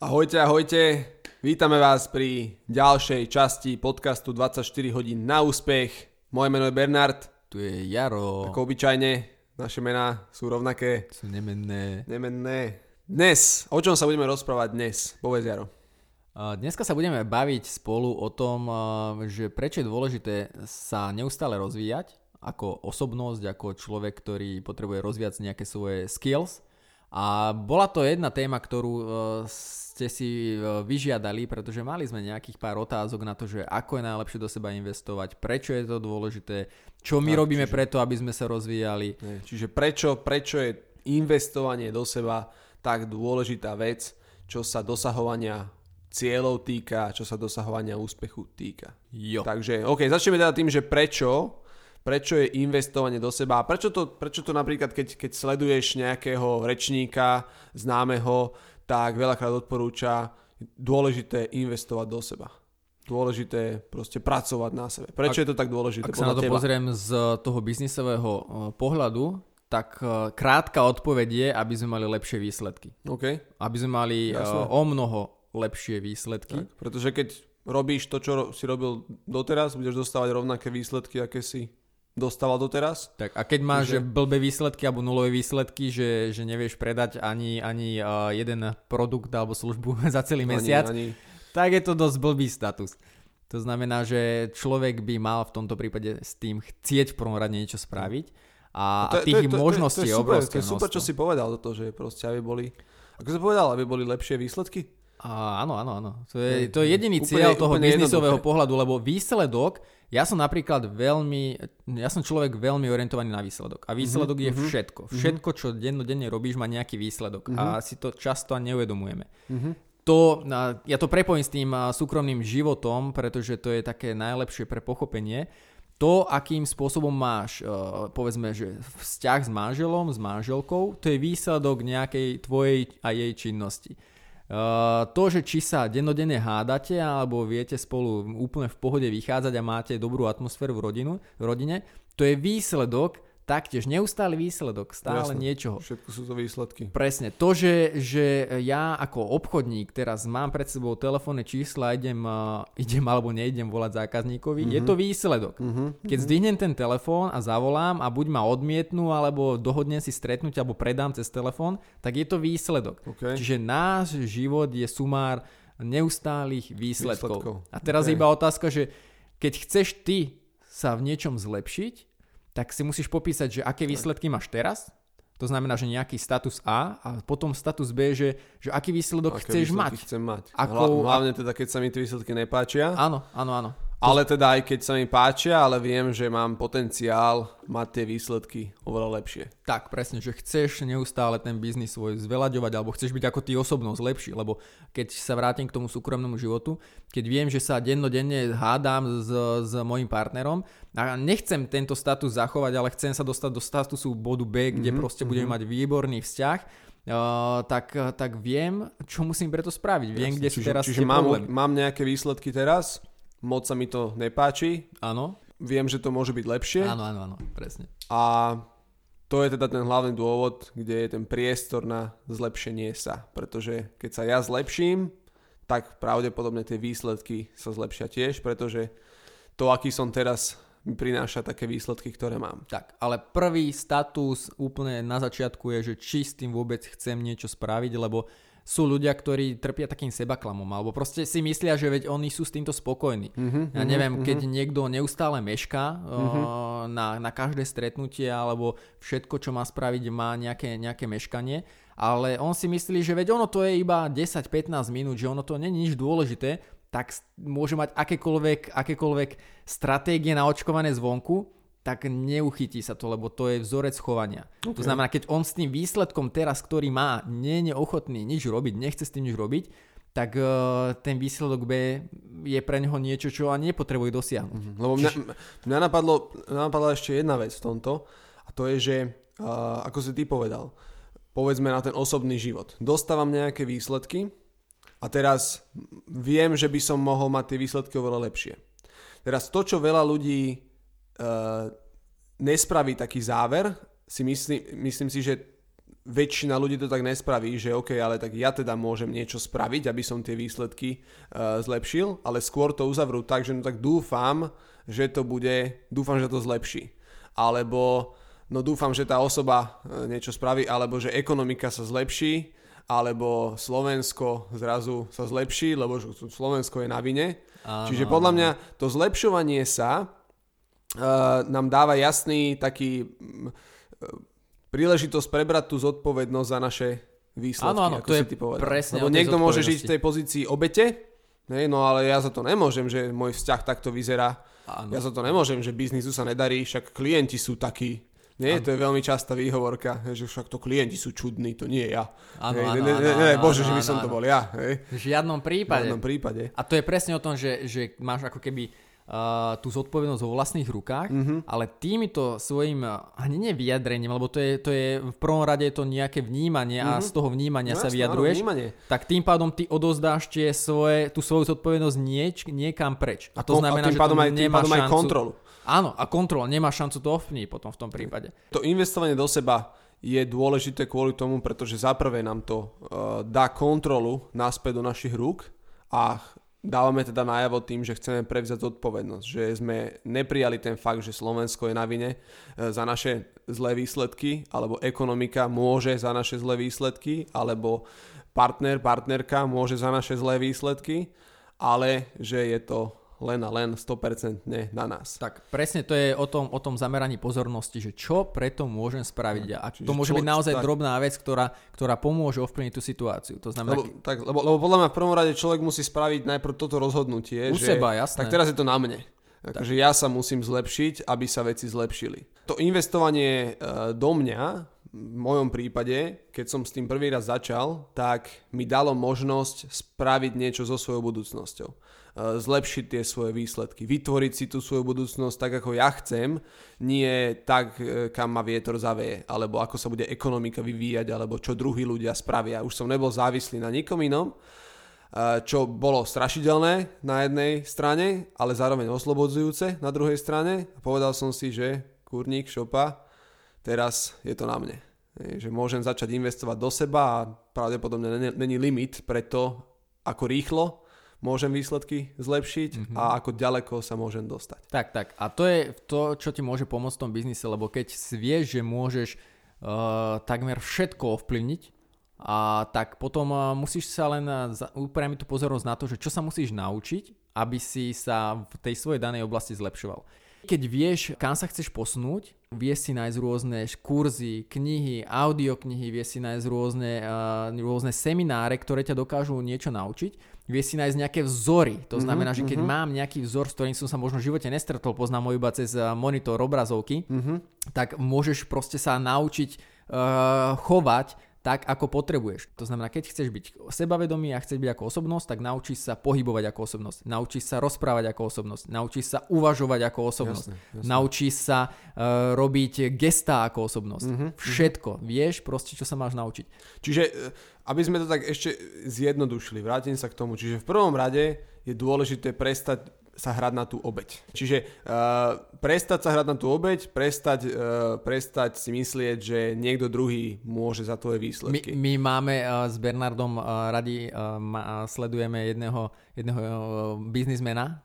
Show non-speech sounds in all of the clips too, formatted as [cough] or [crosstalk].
Ahojte, ahojte. Vítame vás pri ďalšej časti podcastu 24 hodín na úspech. Moje meno je Bernard. Tu je Jaro. Ako obyčajne, naše mená sú rovnaké, Sú nemenné. nemenné. Dnes, o čom sa budeme rozprávať dnes? Povedz Jaro. Dneska sa budeme baviť spolu o tom, že prečo je dôležité sa neustále rozvíjať ako osobnosť, ako človek, ktorý potrebuje rozvíjať nejaké svoje skills. A bola to jedna téma, ktorú e, ste si e, vyžiadali, pretože mali sme nejakých pár otázok na to, že ako je najlepšie do seba investovať, prečo je to dôležité, čo my Tak, robíme čiže- preto, aby sme sa rozvíjali. Nie, Čiže prečo, prečo je investovanie do seba tak dôležitá vec, čo sa dosahovania cieľov týka, čo sa dosahovania úspechu týka. Jo. Takže, OK, začneme teda tým, že prečo, prečo je investovanie do seba a prečo to, prečo to napríklad, keď, keď sleduješ nejakého rečníka známeho, tak veľakrát odporúča dôležité investovať do seba. Dôležité proste pracovať na sebe. Prečo Ak- je to tak dôležité Ak sa na to teba? pozriem z toho biznisového eh, pohľadu, tak eh, krátka odpoveď je, aby sme mali lepšie výsledky. OK? Aby sme mali eh, Jasné. o mnoho lepšie výsledky. Tak, pretože keď robíš to, čo si robil doteraz, budeš dostávať rovnaké výsledky, aké si dostával doteraz. Tak a keď máš že blbé výsledky alebo nulové výsledky, že, že nevieš predať ani, ani uh, jeden produkt alebo službu [laughs] za celý mesiac, Ani, tak je to dosť blbý status. To znamená, že človek by mal v tomto prípade s tým chcieť v prvom rade niečo spraviť a, a tých možností to je, super, obrovské To je super, čo množstvo. si povedal, to, že proste aby boli, ako si povedal, aby boli lepšie výsledky. A, áno, áno, áno. To je, to je jediný úplne- cieľ toho biznisového jednoduché. pohľadu, lebo výsledok, ja som napríklad veľmi, ja som človek veľmi orientovaný na výsledok. A výsledok Mhm, je všetko. Všetko, čo dennodenne robíš, má nejaký výsledok. A si to často neuvedomujeme. Mhm. To, ja to prepojím s tým súkromným životom, pretože to je také najlepšie pre pochopenie. To, akým spôsobom máš, e, povedzme, že vzťah s manželom, s manželkou, to je výsledok nejakej tvojej a jej činnosti. Uh, to, že či sa dennodenne hádate alebo viete spolu úplne v pohode vychádzať a máte dobrú atmosféru v, rodinu, v rodine, to je výsledok, taktiež neustály výsledok, stále Jasné. niečoho. Všetko sú to výsledky. Presne. To, že, že ja ako obchodník teraz mám pred sebou telefónne čísla idem, uh, idem alebo neidem volať zákazníkovi, mm-hmm. je to výsledok. Mhm. Keď zdvihnem ten telefón a zavolám a buď ma odmietnú, alebo dohodnem si stretnúť, alebo predám cez telefón, tak je to výsledok. OK. Čiže náš život je sumár neustálých výsledkov. Výsledkov. A teraz OK. iba otázka, že keď chceš ty sa v niečom zlepšiť, tak si musíš popísať, že aké výsledky máš teraz, to znamená, že nejaký status A a potom status B, že, že aký výsledok Aké chceš výsledky mať. Chcem mať. Ako- Hla, hlavne teda, keď sa mi tie výsledky nepáčia. Áno, áno, áno. Ale teda aj keď sa mi páčia, ale viem, že mám potenciál mať tie výsledky oveľa lepšie. Tak, presne, že chceš neustále ten biznis svoj zveľaďovať, alebo chceš byť ako ty osobnosť lepší, lebo keď sa vrátim k tomu súkromnému životu, keď viem, že sa dennodenne hádam s, s mojim partnerom a nechcem tento status zachovať, ale chcem sa dostať do statusu bodu B, kde mm-hmm, proste budeme mať výborný vzťah, Uh, tak, tak viem, čo musím preto spraviť. Viem, kde sú čiže, teraz čiže mám, mám nejaké výsledky teraz, moc sa mi to nepáči, Áno, viem, že to môže byť lepšie áno, áno, áno, presne. a to je teda ten hlavný dôvod, kde je ten priestor na zlepšenie sa. Pretože keď sa ja zlepším, tak pravdepodobne tie výsledky sa zlepšia tiež, pretože to, aký som teraz, mi prináša také výsledky, ktoré mám. Tak, ale prvý status úplne na začiatku je, že či s tým vôbec chcem niečo spraviť, lebo sú ľudia, ktorí trpia takým sebaklamom, alebo proste si myslia, že veď oni sú s týmto spokojní. Mm-hmm, Ja neviem, keď niekto neustále mešká uh, na, na každé stretnutie, alebo všetko, čo má spraviť, má nejaké, nejaké meškanie, ale on si myslí, že veď ono to je iba 10-15 minút, že ono to není nič dôležité, tak môže mať akékoľvek, akékoľvek stratégie naočkované zvonku, tak neuchytí sa to, lebo to je vzorec chovania. Okay. To znamená, keď on s tým výsledkom teraz, ktorý má, nie je ochotný nič robiť, nechce s tým nič robiť, tak uh, ten výsledok B je pre neho niečo, čo ani nepotrebuje dosiahnuť. Mm-hmm. Lebo mňa, mňa, napadlo, mňa napadla ešte jedna vec v tomto a to je, že uh, ako si ty povedal, povedzme na ten osobný život. Dostávam nejaké výsledky a teraz viem, že by som mohol mať tie výsledky oveľa lepšie. Teraz to, čo veľa ľudí nespraví taký záver, si myslím, myslím si, že väčšina ľudí to tak nespraví, že OK, ale tak ja teda môžem niečo spraviť, aby som tie výsledky uh, zlepšil, ale skôr to uzavrú tak, že no tak dúfam, že to bude, dúfam, že to zlepší. Alebo no dúfam, že tá osoba uh, niečo spraví, alebo že ekonomika sa zlepší, alebo Slovensko zrazu sa zlepší, lebo Slovensko je na vine. Áno. Čiže podľa mňa to zlepšovanie sa nám dáva jasný taký uh, príležitosť prebrať tú zodpovednosť za naše výsledky, áno, áno, ako to je ty povedal. presne Lebo niekto môže žiť v tej pozícii obete, ne, no ale ja za to nemôžem, že môj vzťah takto vyzerá. Áno. Ja za to nemôžem, že biznisu sa nedarí, však klienti sú takí. Nie, ano. to je veľmi častá výhovorka, že však to klienti sú čudní, to nie ja. Áno, áno, ne, ne, ne, bože, že by som to bol ja. Hej. V žiadnom prípade. V žiadnom prípade. A to je presne o tom, že, že máš ako keby uh, tú zodpovednosť vo vlastných rukách, mm-hmm. ale týmito svojim, ani nevyjadrením, lebo to je, to je v prvom rade je to nejaké vnímanie mm-hmm. a z toho vnímania no, sa vyjadruješ, áno, tak tým pádom ty odozdáš tie svoje, tú svoju zodpovednosť nieč, niekam preč. A to a znamená, a tým že pádom aj, nemá šancu, aj kontrolu. Áno, a kontrola, nemá šancu to ovplyvniť potom v tom prípade. To investovanie do seba je dôležité kvôli tomu, pretože zaprvé nám to uh, dá kontrolu naspäť do našich rúk a dávame teda najavo tým, že chceme prevziať zodpovednosť, že sme neprijali ten fakt, že Slovensko je na vine e, za naše zlé výsledky, alebo ekonomika môže za naše zlé výsledky, alebo partner, partnerka môže za naše zlé výsledky, ale že je to len a len 100% na nás. Tak presne to je o tom, o tom zameraní pozornosti, že čo preto môžem spraviť. A Čiže to môže čo, byť naozaj tak. drobná vec, ktorá, ktorá pomôže ovplyvniť tú situáciu. To znamená, lebo, tak, lebo, lebo podľa mňa v prvom rade človek musí spraviť najprv toto rozhodnutie. U že, seba, jasné. Tak teraz je to na mne. Takže ja sa musím zlepšiť, aby sa veci zlepšili. To investovanie e, do mňa, v mojom prípade, keď som s tým prvý raz začal, tak mi dalo možnosť spraviť niečo so svojou budúcnosťou. Eh, zlepšiť tie svoje výsledky, vytvoriť si tú svoju budúcnosť tak, ako ja chcem, nie tak, eh, kam ma vietor zaveje, alebo ako sa bude ekonomika vyvíjať, alebo čo druhí ľudia spravia. Už som nebol závislý na nikom inom, eh, čo bolo strašidelné na jednej strane, ale zároveň oslobodzujúce na druhej strane. Povedal som si, že kurník, šopa, teraz je to na mne. Že môžem začať investovať do seba a pravdepodobne není limit pre to, ako rýchlo môžem výsledky zlepšiť mm-hmm. a ako ďaleko sa môžem dostať. Tak, tak. A to je to, čo ti môže pomôcť v tom biznise, lebo keď vieš, že môžeš uh, takmer všetko ovplyvniť, a tak potom uh, musíš sa len uh, upriamiť tú pozornosť na to, že čo sa musíš naučiť, aby si sa v tej svojej danej oblasti zlepšoval. Keď vieš, kam sa chceš posunúť, vieš si nájsť rôzne kurzy, knihy, audioknihy, vieš si nájsť rôzne, uh, rôzne semináre, ktoré ťa dokážu niečo naučiť, vieš si nájsť nejaké vzory. To mhm, znamená, mm-hmm, že keď mm-hmm. mám nejaký vzor, s ktorým som sa možno v živote nestretol, poznám ho iba cez monitor obrazovky, mm-hmm. tak môžeš proste sa naučiť uh, chovať tak, ako potrebuješ. To znamená, keď chceš byť sebavedomý a chceš byť ako osobnosť, tak naučíš sa pohybovať ako osobnosť, naučíš sa rozprávať ako osobnosť, naučíš sa uvažovať ako osobnosť, jasne, jasne. naučíš sa uh, robiť gestá ako osobnosť. Mm-hmm. Všetko. Vieš proste, čo sa máš naučiť. Čiže, e, aby sme to tak ešte zjednodušili, vrátim sa k tomu. Čiže v prvom rade je dôležité prestať sa hrať na tú obeď. Čiže uh, prestať sa hrať na tú obeď, prestať, uh, prestať si myslieť, že niekto druhý môže za tvoje výsledky. My, my máme uh, s Bernardom uh, radi, uh, ma, sledujeme jedného, jedného uh, biznismena,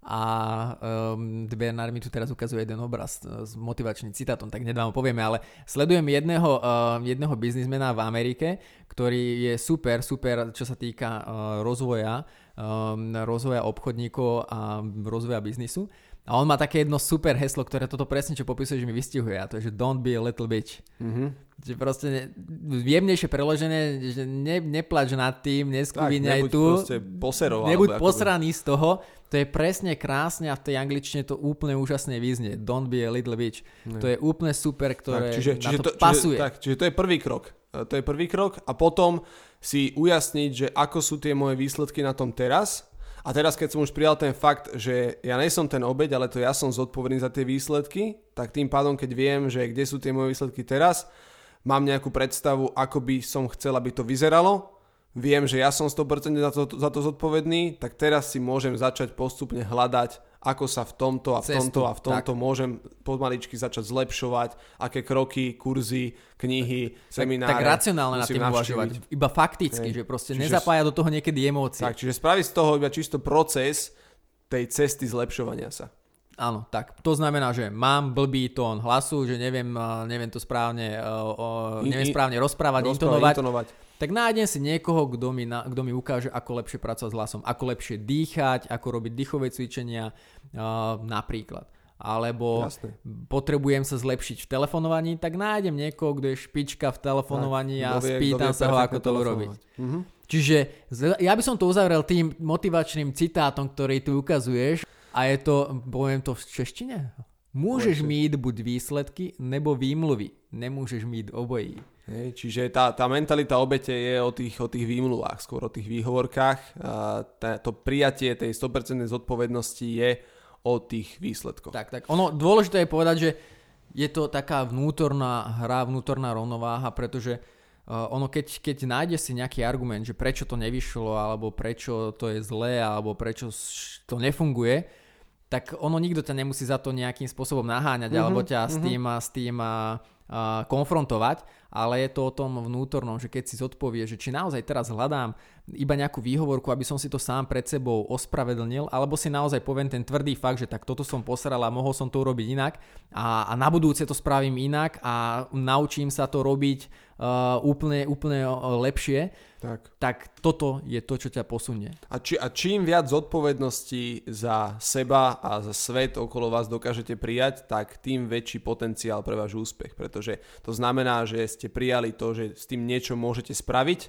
a um, Bernard mi tu teraz ukazuje jeden obraz s motivačným citátom, tak nedávno povieme, ale sledujem jedného, uh, jedného biznismena v Amerike, ktorý je super, super, čo sa týka uh, rozvoja um, rozvoja obchodníkov a rozvoja biznisu. A on má také jedno super heslo, ktoré toto presne čo popisuje, že mi vystihuje a to je, že don't be a little bitch. Mm-hmm. Že proste ne, jemnejšie preložené, že ne, neplač nad tým, neskúviňaj tu. Poserov, nebuď posraný z toho. To je presne krásne a v tej angličtine to úplne úžasne vyznie. Don't be a little bitch. Ne. To je úplne super, ktoré tak, čiže, čiže na to, to pasuje. Čiže, tak, čiže to je prvý krok. E, to je prvý krok a potom si ujasniť, že ako sú tie moje výsledky na tom teraz. A teraz, keď som už prijal ten fakt, že ja nie som ten obeď, ale to ja som zodpovedný za tie výsledky, tak tým pádom, keď viem, že kde sú tie moje výsledky teraz, mám nejakú predstavu, ako by som chcel, aby to vyzeralo, viem, že ja som 100% za to, za to zodpovedný, tak teraz si môžem začať postupne hľadať ako sa v tomto a v Cestu, tomto a v tomto tak. môžem pomaličky začať zlepšovať, aké kroky, kurzy, knihy, semináre. Tak, tak racionálne na tým uvažovať, iba fakticky, Hej. že proste čiže, nezapája do toho niekedy emócie. Tak, čiže spraviť z toho iba čisto proces tej cesty zlepšovania sa. Áno, tak to znamená, že mám blbý tón hlasu, že neviem, neviem to správne, uh, neviem správne rozprávať, rozprávať intonovať. intonovať tak nájdem si niekoho, kto mi, na, kto mi ukáže, ako lepšie pracovať s hlasom, ako lepšie dýchať, ako robiť dýchové cvičenia uh, napríklad. Alebo Jasne. potrebujem sa zlepšiť v telefonovaní, tak nájdem niekoho, kto je špička v telefonovaní tak, a vie, spýtam sa ho, ako to urobiť. Mm-hmm. Čiže ja by som to uzavrel tým motivačným citátom, ktorý tu ukazuješ a je to, poviem to v češtine? Môžeš mít buď výsledky nebo výmluvy, nemôžeš mít obojí. Hej, čiže tá, tá mentalita obete je o tých, o tých výmluvách, skôr o tých výhovorkách. Tá, to prijatie tej 100% zodpovednosti je o tých výsledkoch. Tak, tak. Ono dôležité je povedať, že je to taká vnútorná hra, vnútorná rovnováha, pretože uh, ono keď, keď nájde si nejaký argument, že prečo to nevyšlo, alebo prečo to je zlé, alebo prečo to nefunguje, tak ono nikto ťa nemusí za to nejakým spôsobom naháňať, mm-hmm, alebo ťa mm-hmm. s tým, s tým uh, konfrontovať ale je to o tom vnútornom, že keď si zodpovie, že či naozaj teraz hľadám iba nejakú výhovorku, aby som si to sám pred sebou ospravedlnil, alebo si naozaj poviem ten tvrdý fakt, že tak toto som posral a mohol som to urobiť inak a, a na budúce to spravím inak a naučím sa to robiť uh, úplne, úplne uh, lepšie, tak. tak toto je to, čo ťa posunie. A, či, a čím viac zodpovedností za seba a za svet okolo vás dokážete prijať, tak tým väčší potenciál pre váš úspech, pretože to znamená, že ste prijali to, že s tým niečo môžete spraviť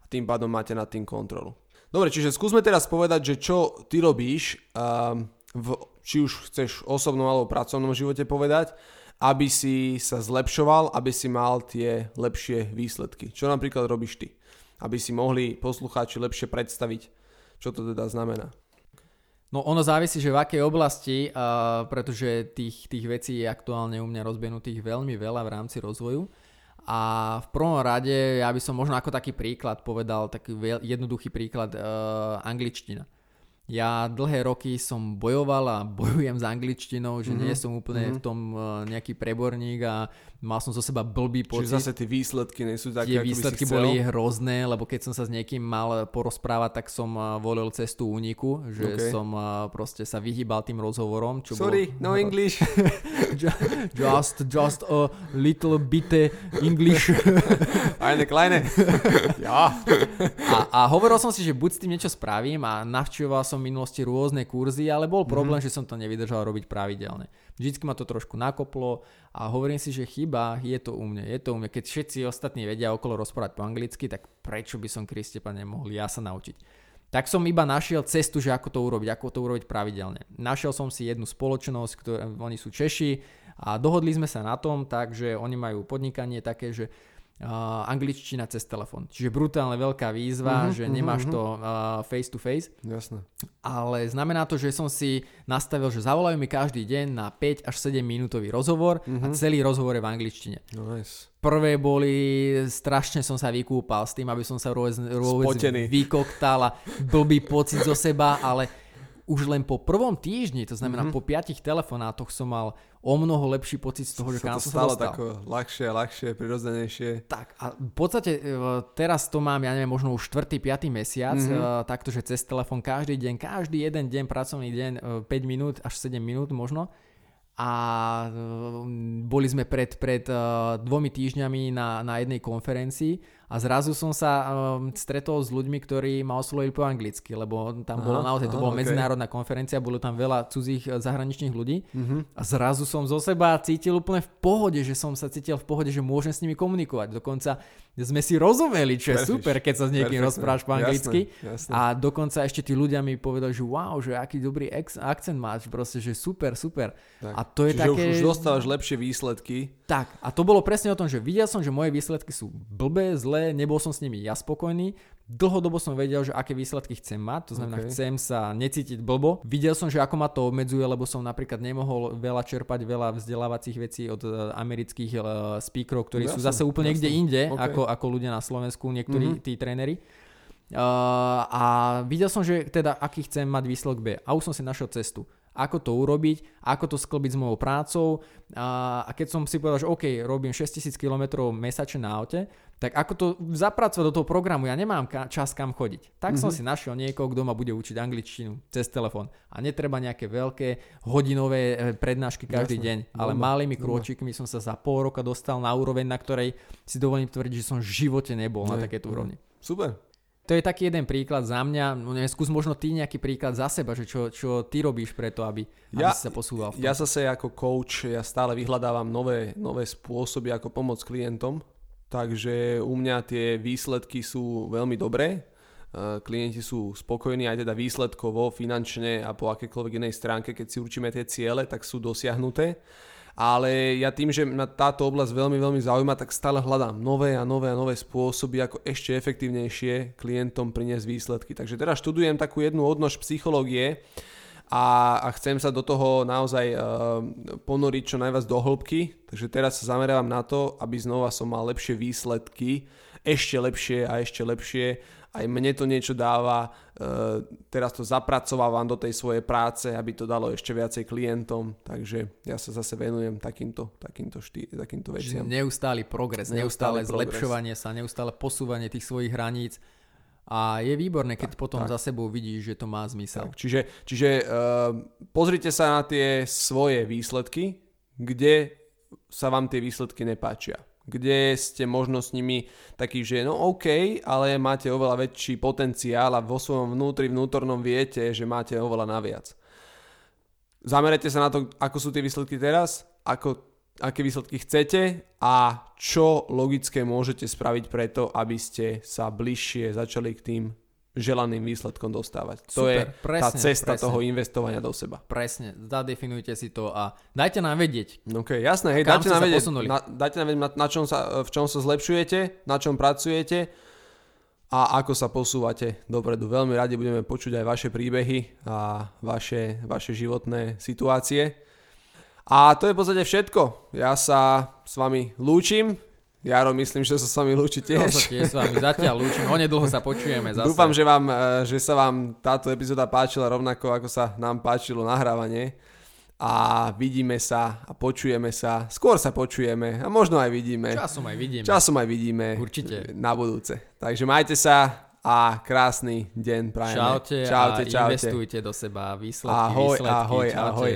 a tým pádom máte nad tým kontrolu. Dobre, čiže skúsme teraz povedať, že čo ty robíš, um, v, či už chceš osobnom alebo pracovnom živote povedať, aby si sa zlepšoval, aby si mal tie lepšie výsledky. Čo napríklad robíš ty? Aby si mohli poslucháči lepšie predstaviť, čo to teda znamená. No ono závisí, že v akej oblasti, uh, pretože tých, tých vecí je aktuálne u mňa rozbenutých veľmi veľa v rámci rozvoju. A v prvom rade, ja by som možno ako taký príklad povedal, taký jednoduchý príklad, uh, angličtina. Ja dlhé roky som bojoval a [laughs] bojujem s angličtinou, že mm-hmm. nie som úplne mm-hmm. v tom uh, nejaký preborník a mal som zo seba blbý pocit. Čiže zase tie výsledky nie sú také, Tie výsledky boli hrozné, lebo keď som sa s niekým mal porozprávať, tak som uh, volil cestu úniku, že okay. som uh, proste sa vyhýbal tým rozhovorom. Čo Sorry, bol... no [laughs] English. [laughs] just, just a little bit English. Eine kleine. ja. A, a hovoril som si, že buď s tým niečo spravím a navštevoval som v minulosti rôzne kurzy, ale bol problém, mm-hmm. že som to nevydržal robiť pravidelne. Vždycky ma to trošku nakoplo a hovorím si, že chyba je to u mňa, je to u mňa. Keď všetci ostatní vedia okolo rozprávať po anglicky, tak prečo by som Kristepa nemohol ja sa naučiť? Tak som iba našiel cestu, že ako to urobiť, ako to urobiť pravidelne. Našiel som si jednu spoločnosť, ktoré, oni sú Češi a dohodli sme sa na tom, takže oni majú podnikanie také, že uh, angličtina cez telefón. Čiže brutálne veľká výzva, uh-huh, že uh-huh, nemáš uh-huh. to uh, face to face. Jasné. Ale znamená to, že som si nastavil, že zavolajú mi každý deň na 5 až 7 minútový rozhovor uh-huh. a celý rozhovor je v angličtine. Nice. Prvé boli, strašne som sa vykúpal s tým, aby som sa rôz, rôz vykoktal a blbý pocit zo seba, ale už len po prvom týždni, to znamená mm-hmm. po piatich telefonátoch som mal o mnoho lepší pocit z toho, že kam som sa dostal. tako ľahšie, ľahšie, prirodzenejšie. Tak a v podstate e, teraz to mám, ja neviem, možno už 4. 5. mesiac, mm-hmm. takto, že cez telefón každý deň, každý jeden deň, pracovný deň, 5 e, minút až 7 minút možno. A boli sme pred, pred dvomi týždňami na, na jednej konferencii a zrazu som sa um, stretol s ľuďmi, ktorí ma oslovili po anglicky, lebo tam aha, bolo naozaj, to bola okay. medzinárodná konferencia, bolo tam veľa cudzích eh, zahraničných ľudí uh-huh. a zrazu som zo seba cítil úplne v pohode, že som sa cítil v pohode, že môžem s nimi komunikovať. Dokonca sme si rozumeli, čo je Perfect. super, keď sa s niekým Perfect. rozprávaš po anglicky. Jasne, jasne. A dokonca ešte tí ľudia mi povedali, že wow, že aký dobrý ex- akcent máš, proste, že super, super. Tak. A to je Čiže také... už, už dostávaš lepšie výsledky. Tak, a to bolo presne o tom, že videl som, že moje výsledky sú blbé, zlé, nebol som s nimi ja spokojný. Dlhodobo som vedel, že aké výsledky chcem mať, to znamená, okay. chcem sa necítiť blbo. Videl som, že ako ma to obmedzuje, lebo som napríklad nemohol veľa čerpať veľa vzdelávacích vecí od uh, amerických uh, speakerov, ktorí jasne, sú zase úplne niekde inde, okay. ako, ako ľudia na Slovensku, niektorí mm-hmm. tí tréneri. Uh, a videl som, že teda aký chcem mať výsledok B. A už som si našiel cestu ako to urobiť, ako to sklbiť s mojou prácou a, a keď som si povedal, že OK, robím 6000 km mesačne na aute, tak ako to zapracovať do toho programu, ja nemám ka- čas kam chodiť. Tak mm-hmm. som mhm. si našiel niekoho, kto ma bude učiť angličtinu cez telefón. A netreba nejaké veľké hodinové e, prednášky každý Jasne. deň, ale Dobre. malými krôčikmi som sa za pol roka dostal na úroveň, na ktorej si dovolím tvrdiť, že som v živote nebol Nie. na takéto úrovni. Super. To je taký jeden príklad za mňa. No, neviem, skús možno ty nejaký príklad za seba, že čo, čo ty robíš preto, aby, ja, aby si sa posúval. Ja zase ako coach, ja stále vyhľadávam nové, nové spôsoby, ako pomôcť klientom. Takže u mňa tie výsledky sú veľmi dobré. E, klienti sú spokojní aj teda výsledkovo, finančne a po akékoľvek inej stránke, keď si určíme tie ciele, tak sú dosiahnuté ale ja tým, že ma táto oblasť veľmi, veľmi zaujíma, tak stále hľadám nové a nové a nové spôsoby, ako ešte efektívnejšie klientom priniesť výsledky. Takže teraz študujem takú jednu odnož psychológie a, a chcem sa do toho naozaj uh, ponoriť čo najviac do hĺbky, takže teraz sa zameriavam na to, aby znova som mal lepšie výsledky, ešte lepšie a ešte lepšie. Aj mne to niečo dáva, e, teraz to zapracovávam do tej svojej práce, aby to dalo ešte viacej klientom, takže ja sa zase venujem takýmto, takýmto, štý, takýmto veciam. Čiže neustály progres, neustále, neustále zlepšovanie sa, neustále posúvanie tých svojich hraníc a je výborné, keď tak, potom tak. za sebou vidíš, že to má zmysel. Tak, čiže čiže uh, pozrite sa na tie svoje výsledky, kde sa vám tie výsledky nepáčia kde ste možno s nimi takí, že no OK, ale máte oveľa väčší potenciál a vo svojom vnútri, vnútornom viete, že máte oveľa naviac. Zamerajte sa na to, ako sú tie výsledky teraz, ako, aké výsledky chcete a čo logické môžete spraviť preto, aby ste sa bližšie začali k tým želaným výsledkom dostávať. Super, to je presne, tá cesta presne. toho investovania do seba. Presne, zadefinujte si to a dajte nám vedieť. Ok, jasné, hej, dajte nám, vedieť, na, dajte nám vedieť, na, na čom sa, v čom sa zlepšujete, na čom pracujete a ako sa posúvate dopredu. Veľmi radi budeme počuť aj vaše príbehy a vaše, vaše životné situácie. A to je v podstate všetko. Ja sa s vami lúčim. Jaro, myslím, že sa s vami lúči tiež. No, sa tiež s vami zatiaľ lúčim, onedlho sa počujeme zase. Dúfam, že, vám, e, že sa vám táto epizóda páčila rovnako, ako sa nám páčilo nahrávanie. A vidíme sa a počujeme sa, skôr sa počujeme a možno aj vidíme. Časom aj vidíme. Časom aj vidíme. Určite. Na budúce. Takže majte sa a krásny deň prajeme. Čaute, čaute a čaute. investujte do seba výsledky, ahoj, výsledky. Ahoj, čaute. ahoj.